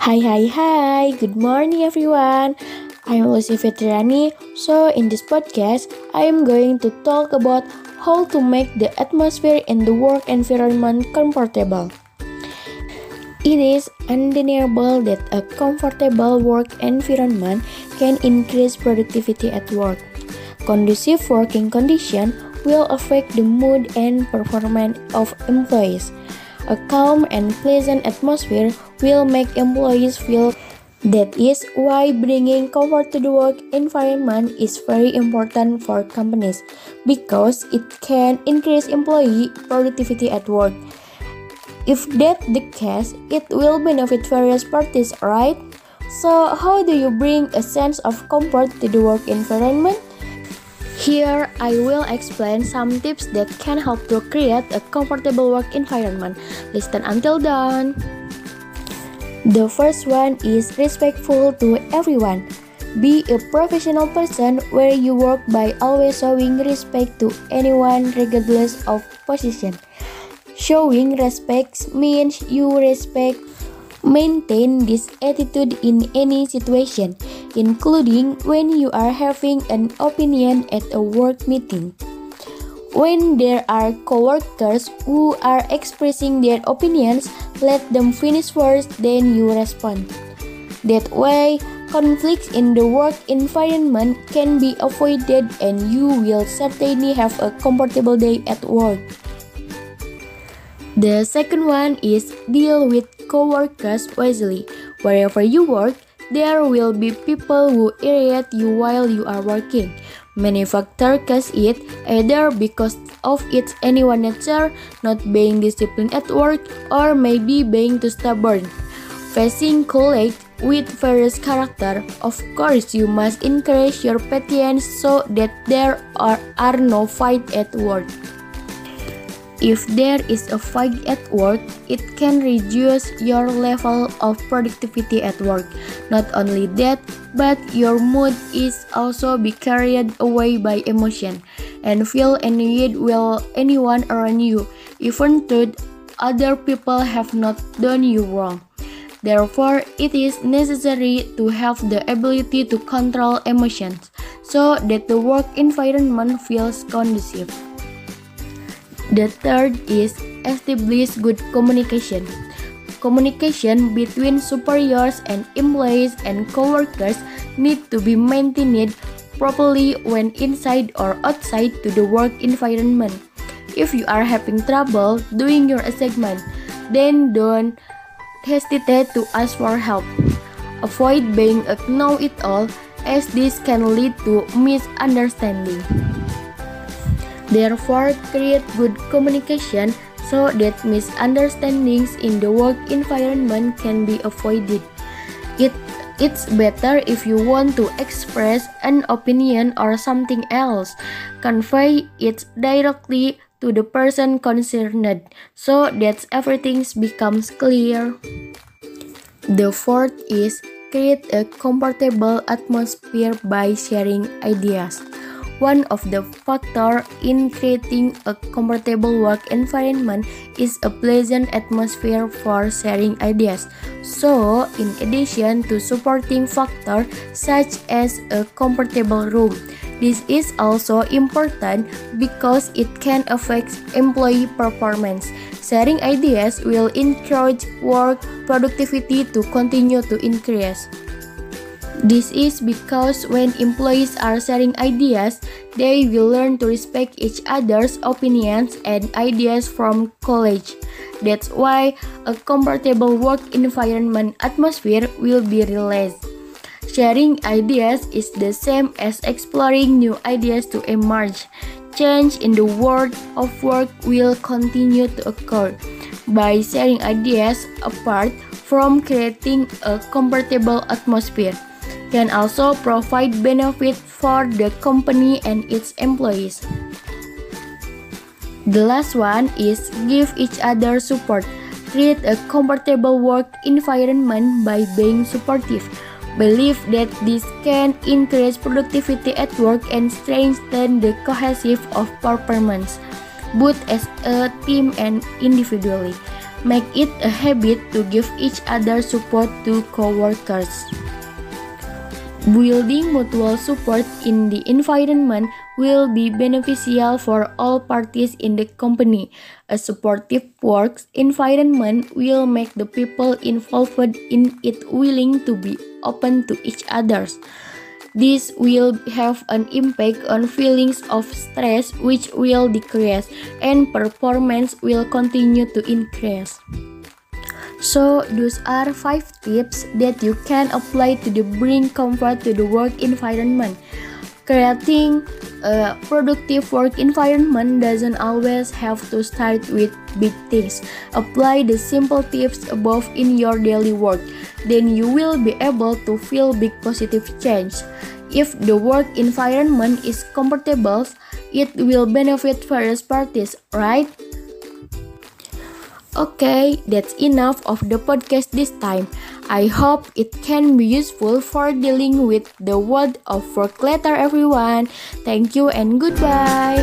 Hi, hi, hi. Good morning, everyone. I'm Lusi Fitriani. So, in this podcast, I am going to talk about how to make the atmosphere in the work environment comfortable. It is undeniable that a comfortable work environment can increase productivity at work. Conducive working conditions will affect the mood and performance of employees. A calm and pleasant atmosphere will make employees feel that is why bringing comfort to the work environment is very important for companies because it can increase employee productivity at work. If that's the case, it will benefit various parties, right? So, how do you bring a sense of comfort to the work environment? Here, I will explain some tips that can help to create a comfortable work environment. Listen until done. The first one is respectful to everyone. Be a professional person where you work by always showing respect to anyone regardless of position. Showing respect means you respect maintain this attitude in any situation including when you are having an opinion at a work meeting. When there are coworkers who are expressing their opinions, let them finish first, then you respond. That way, conflicts in the work environment can be avoided and you will certainly have a comfortable day at work. The second one is deal with coworkers wisely. Wherever you work, there will be people who irritate you while you are working. Many factors cause it, either because of its anyone nature, not being disciplined at work, or maybe being too stubborn. Facing colleagues with various character, of course you must encourage your patience so that there are, are no fight at work. If there is a fight at work, it can reduce your level of productivity at work. Not only that, but your mood is also be carried away by emotion and feel annoyed with anyone around you, even though other people have not done you wrong. Therefore, it is necessary to have the ability to control emotions so that the work environment feels conducive. The third is establish good communication. Communication between superiors and employees and coworkers need to be maintained properly when inside or outside to the work environment. If you are having trouble doing your assignment, then don't hesitate to ask for help. Avoid being a know-it-all as this can lead to misunderstanding. Therefore, create good communication so that misunderstandings in the work environment can be avoided. It, it's better if you want to express an opinion or something else, convey it directly to the person concerned so that everything becomes clear. The fourth is create a comfortable atmosphere by sharing ideas. One of the factors in creating a comfortable work environment is a pleasant atmosphere for sharing ideas. So, in addition to supporting factors such as a comfortable room, this is also important because it can affect employee performance. Sharing ideas will encourage work productivity to continue to increase. This is because when employees are sharing ideas, they will learn to respect each other's opinions and ideas from college. That's why a comfortable work environment atmosphere will be realized. Sharing ideas is the same as exploring new ideas to emerge. Change in the world of work will continue to occur by sharing ideas apart from creating a comfortable atmosphere can also provide benefit for the company and its employees. The last one is give each other support. Create a comfortable work environment by being supportive. Believe that this can increase productivity at work and strengthen the cohesive of performance, both as a team and individually. Make it a habit to give each other support to coworkers. Building mutual support in the environment will be beneficial for all parties in the company. A supportive work environment will make the people involved in it willing to be open to each other. This will have an impact on feelings of stress which will decrease and performance will continue to increase. So those are 5 tips that you can apply to the bring comfort to the work environment. Creating a productive work environment doesn't always have to start with big things. Apply the simple tips above in your daily work. Then you will be able to feel big positive change. If the work environment is comfortable, it will benefit various parties, right? Okay, that's enough of the podcast this time. I hope it can be useful for dealing with the world of work later everyone. Thank you and goodbye.